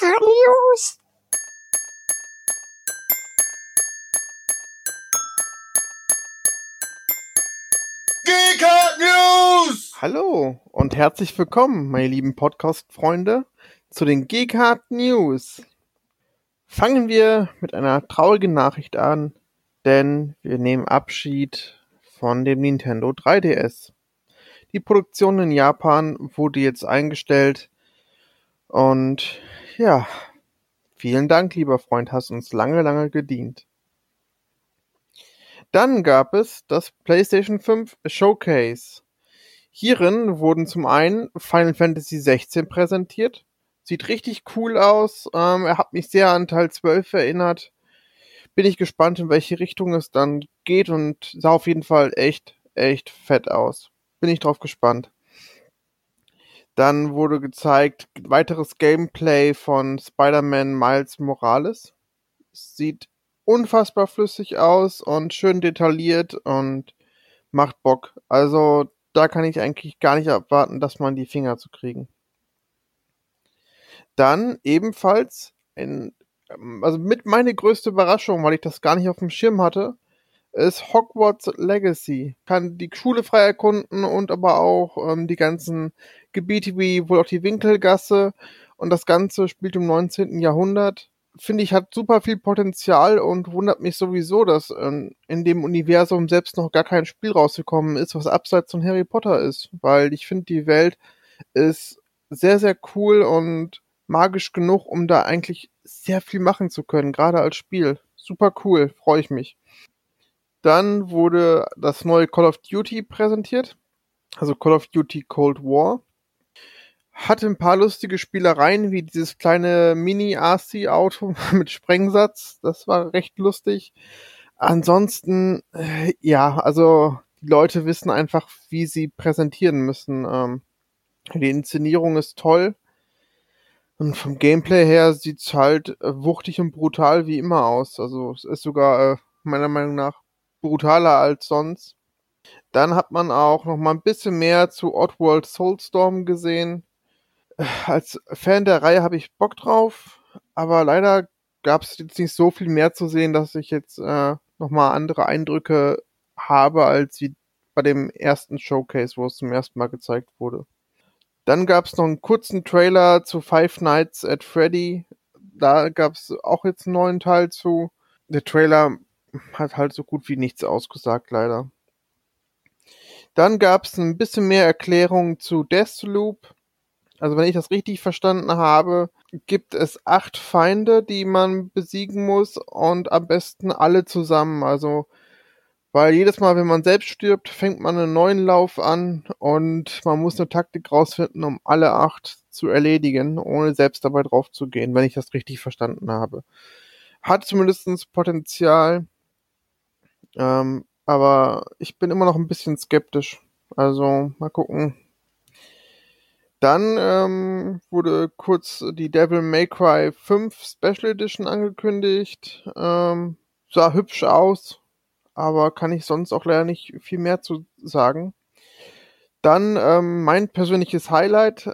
News. GK News! Hallo und herzlich willkommen, meine lieben Podcast-Freunde, zu den GK News. Fangen wir mit einer traurigen Nachricht an, denn wir nehmen Abschied von dem Nintendo 3DS. Die Produktion in Japan wurde jetzt eingestellt und ja, vielen Dank, lieber Freund, hast uns lange, lange gedient. Dann gab es das PlayStation 5 Showcase. Hierin wurden zum einen Final Fantasy 16 präsentiert. Sieht richtig cool aus. Ähm, er hat mich sehr an Teil 12 erinnert. Bin ich gespannt, in welche Richtung es dann geht und sah auf jeden Fall echt, echt fett aus. Bin ich drauf gespannt. Dann wurde gezeigt weiteres Gameplay von Spider-Man Miles Morales. Sieht unfassbar flüssig aus und schön detailliert und macht Bock. Also da kann ich eigentlich gar nicht erwarten, dass man die Finger zu kriegen. Dann ebenfalls ein, also mit meine größte Überraschung, weil ich das gar nicht auf dem Schirm hatte, ist Hogwarts Legacy. Kann die Schule frei erkunden und aber auch ähm, die ganzen Gebiete wie wohl auch die Winkelgasse und das Ganze spielt im 19. Jahrhundert finde ich, hat super viel Potenzial und wundert mich sowieso, dass ähm, in dem Universum selbst noch gar kein Spiel rausgekommen ist, was abseits von Harry Potter ist. Weil ich finde, die Welt ist sehr, sehr cool und magisch genug, um da eigentlich sehr viel machen zu können, gerade als Spiel. Super cool, freue ich mich. Dann wurde das neue Call of Duty präsentiert, also Call of Duty Cold War hatte ein paar lustige Spielereien, wie dieses kleine Mini-RC-Auto mit Sprengsatz. Das war recht lustig. Ansonsten, äh, ja, also die Leute wissen einfach, wie sie präsentieren müssen. Ähm, die Inszenierung ist toll. Und vom Gameplay her sieht's halt äh, wuchtig und brutal wie immer aus. Also es ist sogar äh, meiner Meinung nach brutaler als sonst. Dann hat man auch noch mal ein bisschen mehr zu Oddworld Soulstorm gesehen als Fan der Reihe habe ich Bock drauf, aber leider gab es jetzt nicht so viel mehr zu sehen, dass ich jetzt äh, nochmal andere Eindrücke habe, als wie bei dem ersten Showcase, wo es zum ersten Mal gezeigt wurde. Dann gab es noch einen kurzen Trailer zu Five Nights at Freddy. Da gab es auch jetzt einen neuen Teil zu. Der Trailer hat halt so gut wie nichts ausgesagt, leider. Dann gab es ein bisschen mehr Erklärung zu Deathloop. Also wenn ich das richtig verstanden habe, gibt es acht Feinde, die man besiegen muss und am besten alle zusammen. Also weil jedes Mal, wenn man selbst stirbt, fängt man einen neuen Lauf an und man muss eine Taktik rausfinden, um alle acht zu erledigen, ohne selbst dabei drauf zu gehen, wenn ich das richtig verstanden habe. Hat zumindestens Potenzial, ähm, aber ich bin immer noch ein bisschen skeptisch. Also mal gucken, dann ähm, wurde kurz die Devil May Cry 5 Special Edition angekündigt. Ähm, sah hübsch aus, aber kann ich sonst auch leider nicht viel mehr zu sagen. Dann ähm, mein persönliches Highlight,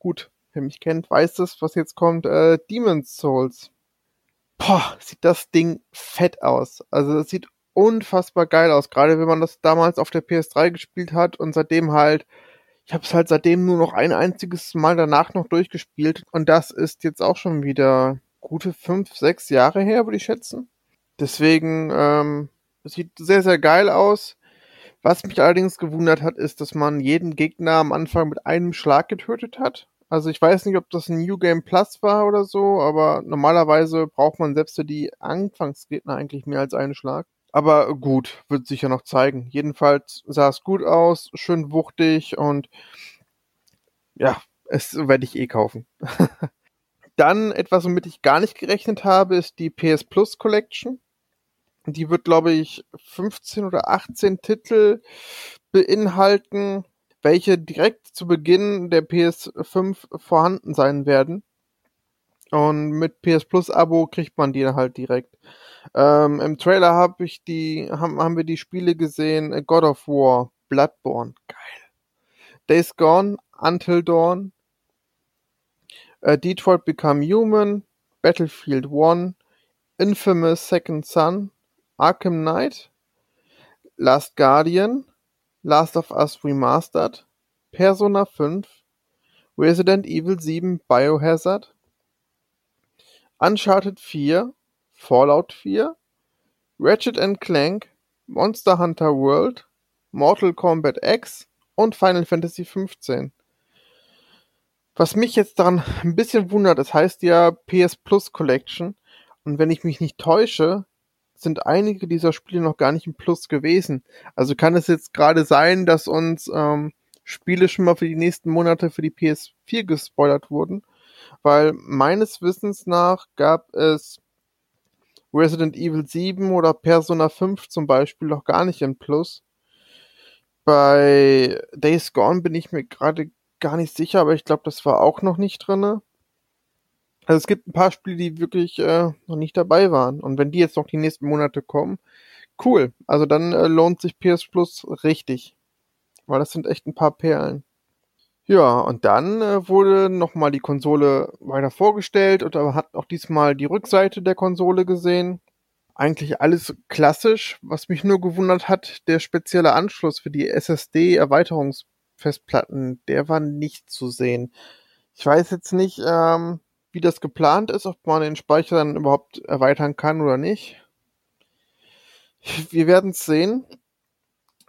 gut, wer mich kennt, weiß es, was jetzt kommt, äh, Demon's Souls. Boah, sieht das Ding fett aus. Also das sieht unfassbar geil aus, gerade wenn man das damals auf der PS3 gespielt hat und seitdem halt ich habe es halt seitdem nur noch ein einziges Mal danach noch durchgespielt und das ist jetzt auch schon wieder gute fünf, sechs Jahre her, würde ich schätzen. Deswegen ähm, sieht sehr, sehr geil aus. Was mich allerdings gewundert hat, ist, dass man jeden Gegner am Anfang mit einem Schlag getötet hat. Also ich weiß nicht, ob das ein New Game Plus war oder so, aber normalerweise braucht man selbst für die Anfangsgegner eigentlich mehr als einen Schlag. Aber gut, wird sich ja noch zeigen. Jedenfalls sah es gut aus, schön wuchtig und ja, es werde ich eh kaufen. Dann etwas, womit ich gar nicht gerechnet habe, ist die PS Plus Collection. Die wird, glaube ich, 15 oder 18 Titel beinhalten, welche direkt zu Beginn der PS5 vorhanden sein werden. Und mit PS Plus Abo kriegt man die halt direkt. Ähm, Im Trailer habe ich die, haben, haben wir die Spiele gesehen, äh, God of War, Bloodborne, geil. Days Gone, Until Dawn, äh, Detroit Become Human, Battlefield 1, Infamous Second Son, Arkham Knight, Last Guardian, Last of Us Remastered, Persona 5, Resident Evil 7 Biohazard, Uncharted 4, Fallout 4, Ratchet Clank, Monster Hunter World, Mortal Kombat X und Final Fantasy 15. Was mich jetzt daran ein bisschen wundert, es heißt ja PS Plus Collection und wenn ich mich nicht täusche, sind einige dieser Spiele noch gar nicht im Plus gewesen. Also kann es jetzt gerade sein, dass uns ähm, Spiele schon mal für die nächsten Monate für die PS4 gespoilert wurden, weil meines Wissens nach gab es Resident Evil 7 oder Persona 5 zum Beispiel noch gar nicht im Plus. Bei Days Gone bin ich mir gerade gar nicht sicher, aber ich glaube, das war auch noch nicht drinne. Also es gibt ein paar Spiele, die wirklich äh, noch nicht dabei waren. Und wenn die jetzt noch die nächsten Monate kommen, cool. Also dann äh, lohnt sich PS Plus richtig. Weil das sind echt ein paar Perlen. Ja, und dann äh, wurde nochmal die Konsole weiter vorgestellt und aber hat auch diesmal die Rückseite der Konsole gesehen. Eigentlich alles klassisch. Was mich nur gewundert hat, der spezielle Anschluss für die SSD-Erweiterungsfestplatten, der war nicht zu sehen. Ich weiß jetzt nicht, ähm, wie das geplant ist, ob man den Speicher dann überhaupt erweitern kann oder nicht. Wir werden es sehen.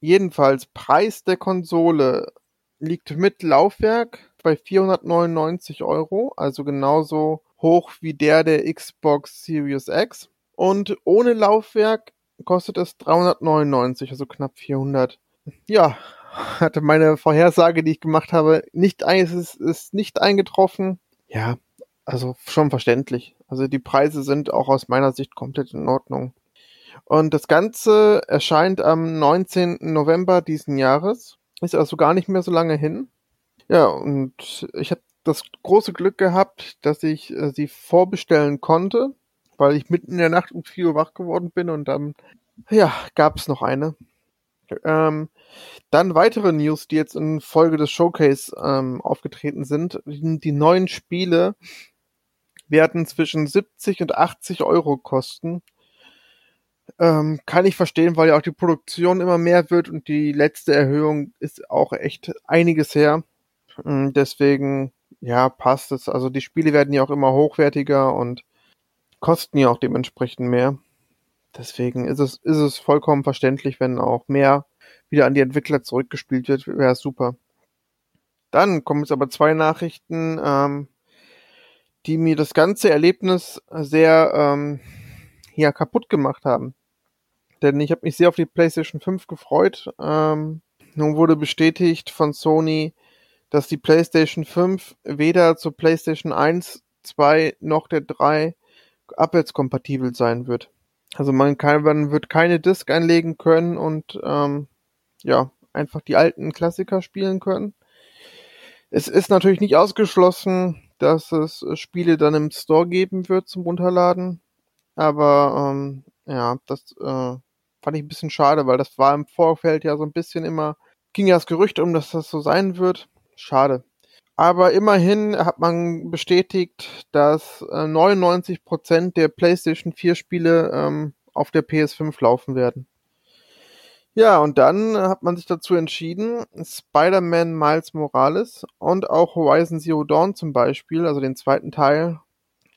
Jedenfalls, Preis der Konsole liegt mit Laufwerk bei 499 Euro, also genauso hoch wie der der Xbox Series X. Und ohne Laufwerk kostet es 399, also knapp 400. Ja, hatte meine Vorhersage, die ich gemacht habe, nicht ein, ist, ist nicht eingetroffen. Ja, also schon verständlich. Also die Preise sind auch aus meiner Sicht komplett in Ordnung. Und das Ganze erscheint am 19. November diesen Jahres. Ist also gar nicht mehr so lange hin. Ja, und ich habe das große Glück gehabt, dass ich äh, sie vorbestellen konnte, weil ich mitten in der Nacht um 4 Uhr wach geworden bin und dann, ja, gab es noch eine. Ähm, dann weitere News, die jetzt in Folge des Showcase ähm, aufgetreten sind. Die, die neuen Spiele werden zwischen 70 und 80 Euro kosten. Ähm, kann ich verstehen, weil ja auch die Produktion immer mehr wird und die letzte Erhöhung ist auch echt einiges her. Ähm, deswegen, ja, passt es. Also die Spiele werden ja auch immer hochwertiger und kosten ja auch dementsprechend mehr. Deswegen ist es, ist es vollkommen verständlich, wenn auch mehr wieder an die Entwickler zurückgespielt wird, wäre super. Dann kommen jetzt aber zwei Nachrichten. Ähm, die mir das ganze Erlebnis sehr ähm, ja, kaputt gemacht haben. Denn ich habe mich sehr auf die PlayStation 5 gefreut. Ähm, nun wurde bestätigt von Sony, dass die PlayStation 5 weder zur PlayStation 1, 2 noch der 3 abwärtskompatibel sein wird. Also man kann, man wird keine Disk einlegen können und ähm, ja, einfach die alten Klassiker spielen können. Es ist natürlich nicht ausgeschlossen, dass es äh, Spiele dann im Store geben wird zum Runterladen. Aber ähm, ja, das äh, fand ich ein bisschen schade, weil das war im Vorfeld ja so ein bisschen immer, ging ja das Gerücht um, dass das so sein wird. Schade. Aber immerhin hat man bestätigt, dass äh, 99% der PlayStation 4 Spiele ähm, auf der PS5 laufen werden. Ja, und dann hat man sich dazu entschieden, Spider-Man Miles Morales und auch Horizon Zero Dawn zum Beispiel, also den zweiten Teil,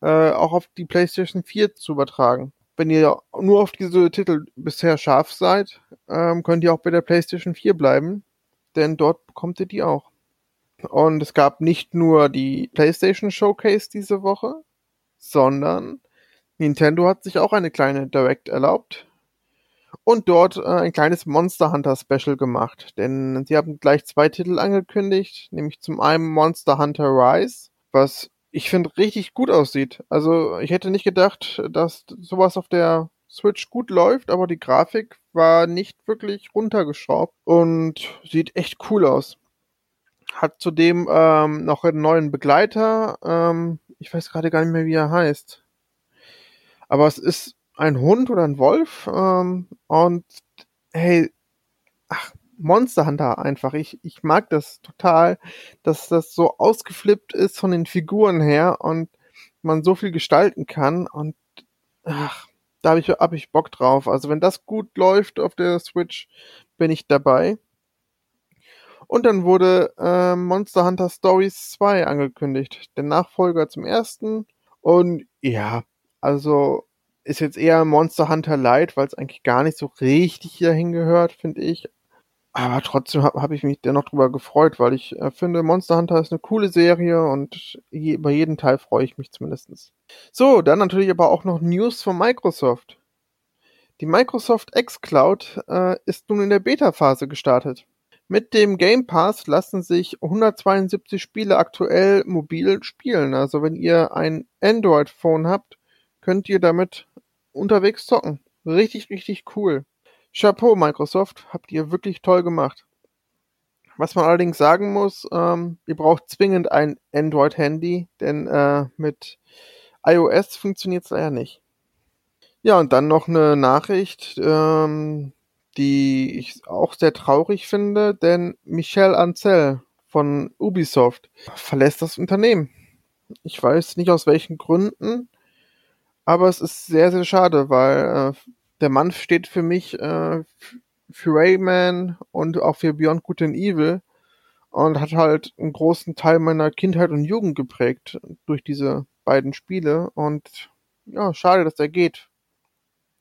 äh, auch auf die PlayStation 4 zu übertragen. Wenn ihr nur auf diese Titel bisher scharf seid, ähm, könnt ihr auch bei der PlayStation 4 bleiben, denn dort bekommt ihr die auch. Und es gab nicht nur die PlayStation Showcase diese Woche, sondern Nintendo hat sich auch eine kleine Direct erlaubt, und dort äh, ein kleines Monster Hunter Special gemacht. Denn sie haben gleich zwei Titel angekündigt, nämlich zum einen Monster Hunter Rise, was ich finde richtig gut aussieht. Also ich hätte nicht gedacht, dass sowas auf der Switch gut läuft, aber die Grafik war nicht wirklich runtergeschraubt und sieht echt cool aus. Hat zudem ähm, noch einen neuen Begleiter. Ähm, ich weiß gerade gar nicht mehr, wie er heißt. Aber es ist ein Hund oder ein Wolf. Ähm, und hey, ach, Monster Hunter einfach. Ich, ich mag das total, dass das so ausgeflippt ist von den Figuren her und man so viel gestalten kann und ach, da habe ich, hab ich Bock drauf. Also wenn das gut läuft auf der Switch, bin ich dabei. Und dann wurde äh, Monster Hunter Stories 2 angekündigt. Der Nachfolger zum ersten. Und ja, also ist jetzt eher Monster Hunter Light, weil es eigentlich gar nicht so richtig hier hingehört, finde ich. Aber trotzdem habe hab ich mich dennoch drüber gefreut, weil ich äh, finde, Monster Hunter ist eine coole Serie und je, über jeden Teil freue ich mich zumindestens. So, dann natürlich aber auch noch News von Microsoft. Die Microsoft xCloud äh, ist nun in der Beta-Phase gestartet. Mit dem Game Pass lassen sich 172 Spiele aktuell mobil spielen. Also wenn ihr ein Android-Phone habt, könnt ihr damit unterwegs zocken. Richtig, richtig cool. Chapeau, Microsoft, habt ihr wirklich toll gemacht. Was man allerdings sagen muss, ähm, ihr braucht zwingend ein Android-Handy, denn äh, mit iOS funktioniert es leider nicht. Ja, und dann noch eine Nachricht, ähm, die ich auch sehr traurig finde, denn Michel Ancel von Ubisoft verlässt das Unternehmen. Ich weiß nicht aus welchen Gründen, aber es ist sehr, sehr schade, weil äh, der Mann steht für mich äh, für Rayman und auch für Beyond Good and Evil und hat halt einen großen Teil meiner Kindheit und Jugend geprägt durch diese beiden Spiele und ja, schade, dass er geht.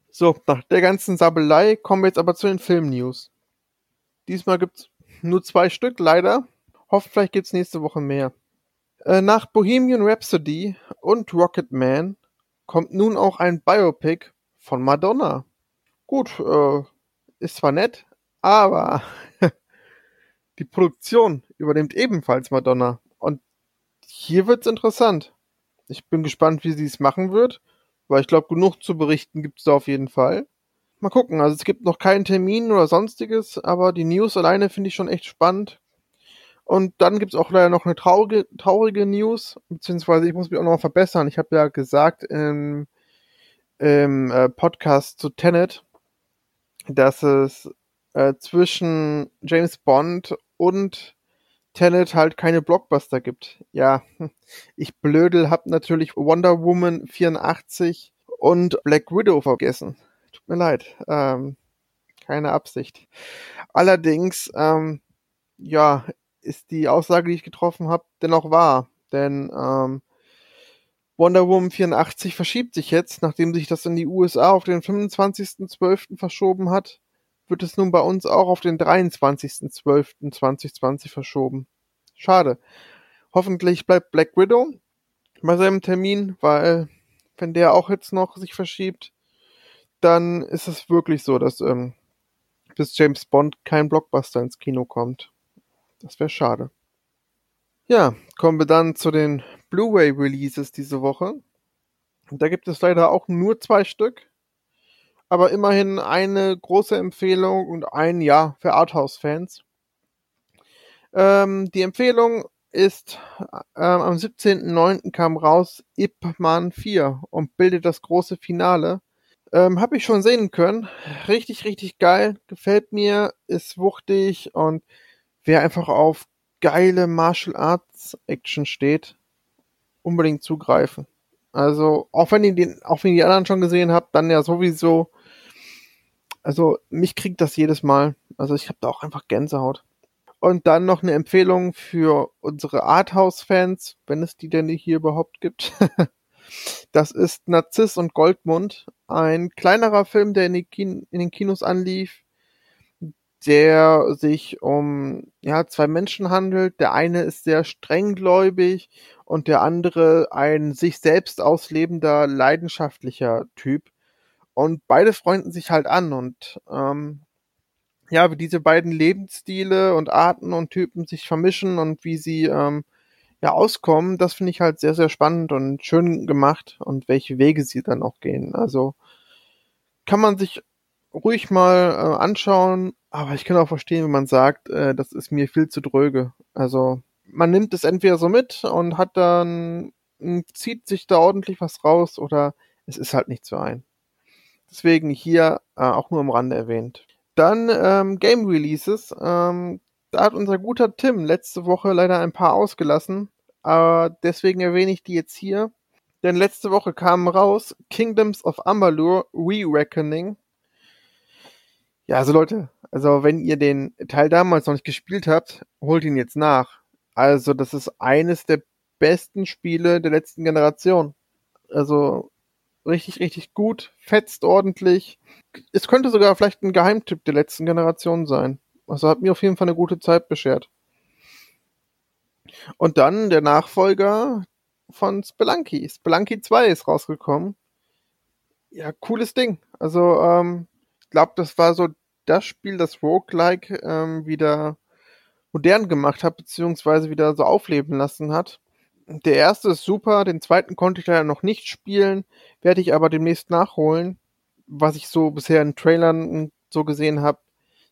So, nach der ganzen Sabelei kommen wir jetzt aber zu den Film-News. Diesmal gibt's nur zwei Stück, leider. Hoffen, vielleicht gibt's nächste Woche mehr. Äh, nach Bohemian Rhapsody und Rocket Man kommt nun auch ein Biopic von Madonna. Gut, äh, ist zwar nett, aber die Produktion übernimmt ebenfalls Madonna. Und hier wird's interessant. Ich bin gespannt, wie sie es machen wird. Weil ich glaube, genug zu berichten gibt es da auf jeden Fall. Mal gucken, also es gibt noch keinen Termin oder sonstiges, aber die News alleine finde ich schon echt spannend. Und dann gibt es auch leider noch eine traurige, traurige News, beziehungsweise ich muss mich auch noch verbessern. Ich habe ja gesagt im, im äh, Podcast zu Tenet, dass es äh, zwischen James Bond und Tenet halt keine Blockbuster gibt. Ja, ich blödel hab natürlich Wonder Woman 84 und Black Widow vergessen. Tut mir leid. Ähm, keine Absicht. Allerdings, ähm, ja, ist die Aussage, die ich getroffen habe, dennoch wahr. Denn ähm, Wonder Woman 84 verschiebt sich jetzt, nachdem sich das in die USA auf den 25.12. verschoben hat wird es nun bei uns auch auf den 23.12.2020 verschoben. Schade. Hoffentlich bleibt Black Widow bei seinem Termin, weil wenn der auch jetzt noch sich verschiebt, dann ist es wirklich so, dass ähm, bis James Bond kein Blockbuster ins Kino kommt. Das wäre schade. Ja, kommen wir dann zu den Blu-ray-Releases diese Woche. Da gibt es leider auch nur zwei Stück aber immerhin eine große Empfehlung und ein Ja für Arthouse-Fans. Ähm, die Empfehlung ist, ähm, am 17.09. kam raus Ip Man 4 und bildet das große Finale. Ähm, hab ich schon sehen können. Richtig, richtig geil. Gefällt mir, ist wuchtig und wer einfach auf geile Martial Arts Action steht, unbedingt zugreifen. Also, auch wenn ihr den, auch wenn ihr die anderen schon gesehen habt, dann ja sowieso. Also, mich kriegt das jedes Mal. Also, ich habe da auch einfach Gänsehaut. Und dann noch eine Empfehlung für unsere Arthouse-Fans, wenn es die denn hier überhaupt gibt. das ist Narziss und Goldmund, ein kleinerer Film, der in, die in den Kinos anlief, der sich um ja zwei Menschen handelt. Der eine ist sehr strenggläubig und der andere ein sich selbst auslebender leidenschaftlicher Typ. Und beide freunden sich halt an und ähm, ja, wie diese beiden Lebensstile und Arten und Typen sich vermischen und wie sie ähm, ja auskommen, das finde ich halt sehr, sehr spannend und schön gemacht und welche Wege sie dann auch gehen. Also kann man sich ruhig mal äh, anschauen, aber ich kann auch verstehen, wenn man sagt, äh, das ist mir viel zu dröge. Also man nimmt es entweder so mit und hat dann, zieht sich da ordentlich was raus oder es ist halt nicht so ein. Deswegen hier äh, auch nur am Rande erwähnt. Dann ähm, Game Releases. Ähm, da hat unser guter Tim letzte Woche leider ein paar ausgelassen. Aber deswegen erwähne ich die jetzt hier. Denn letzte Woche kam raus Kingdoms of Amalur Re-Reckoning. Ja, also Leute, also wenn ihr den Teil damals noch nicht gespielt habt, holt ihn jetzt nach. Also das ist eines der besten Spiele der letzten Generation. Also richtig, richtig gut, fetzt ordentlich. Es könnte sogar vielleicht ein Geheimtipp der letzten Generation sein. Also hat mir auf jeden Fall eine gute Zeit beschert. Und dann der Nachfolger von Spelunky. Spelunky 2 ist rausgekommen. Ja, cooles Ding. Also, ähm, glaube, das war so das Spiel, das Roguelike ähm, wieder modern gemacht hat, beziehungsweise wieder so aufleben lassen hat. Der erste ist super, den zweiten konnte ich leider noch nicht spielen, werde ich aber demnächst nachholen. Was ich so bisher in Trailern so gesehen habe,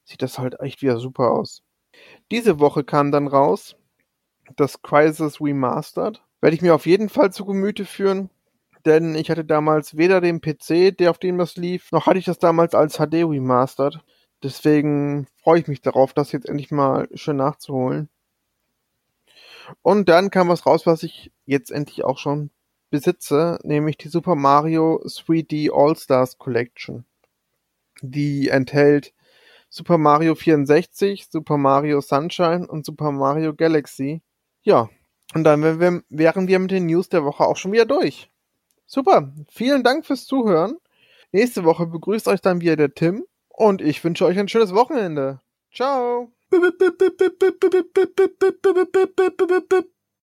sieht das halt echt wieder super aus. Diese Woche kam dann raus das Crisis Remastered. Werde ich mir auf jeden Fall zu Gemüte führen, denn ich hatte damals weder den PC, der auf dem das lief, noch hatte ich das damals als HD Remastered. Deswegen freue ich mich darauf, das jetzt endlich mal schön nachzuholen. Und dann kam was raus, was ich jetzt endlich auch schon besitze, nämlich die Super Mario 3D All-Stars Collection. Die enthält Super Mario 64, Super Mario Sunshine und Super Mario Galaxy. Ja, und dann wären wir mit den News der Woche auch schon wieder durch. Super, vielen Dank fürs Zuhören. Nächste Woche begrüßt euch dann wieder der Tim und ich wünsche euch ein schönes Wochenende. Ciao.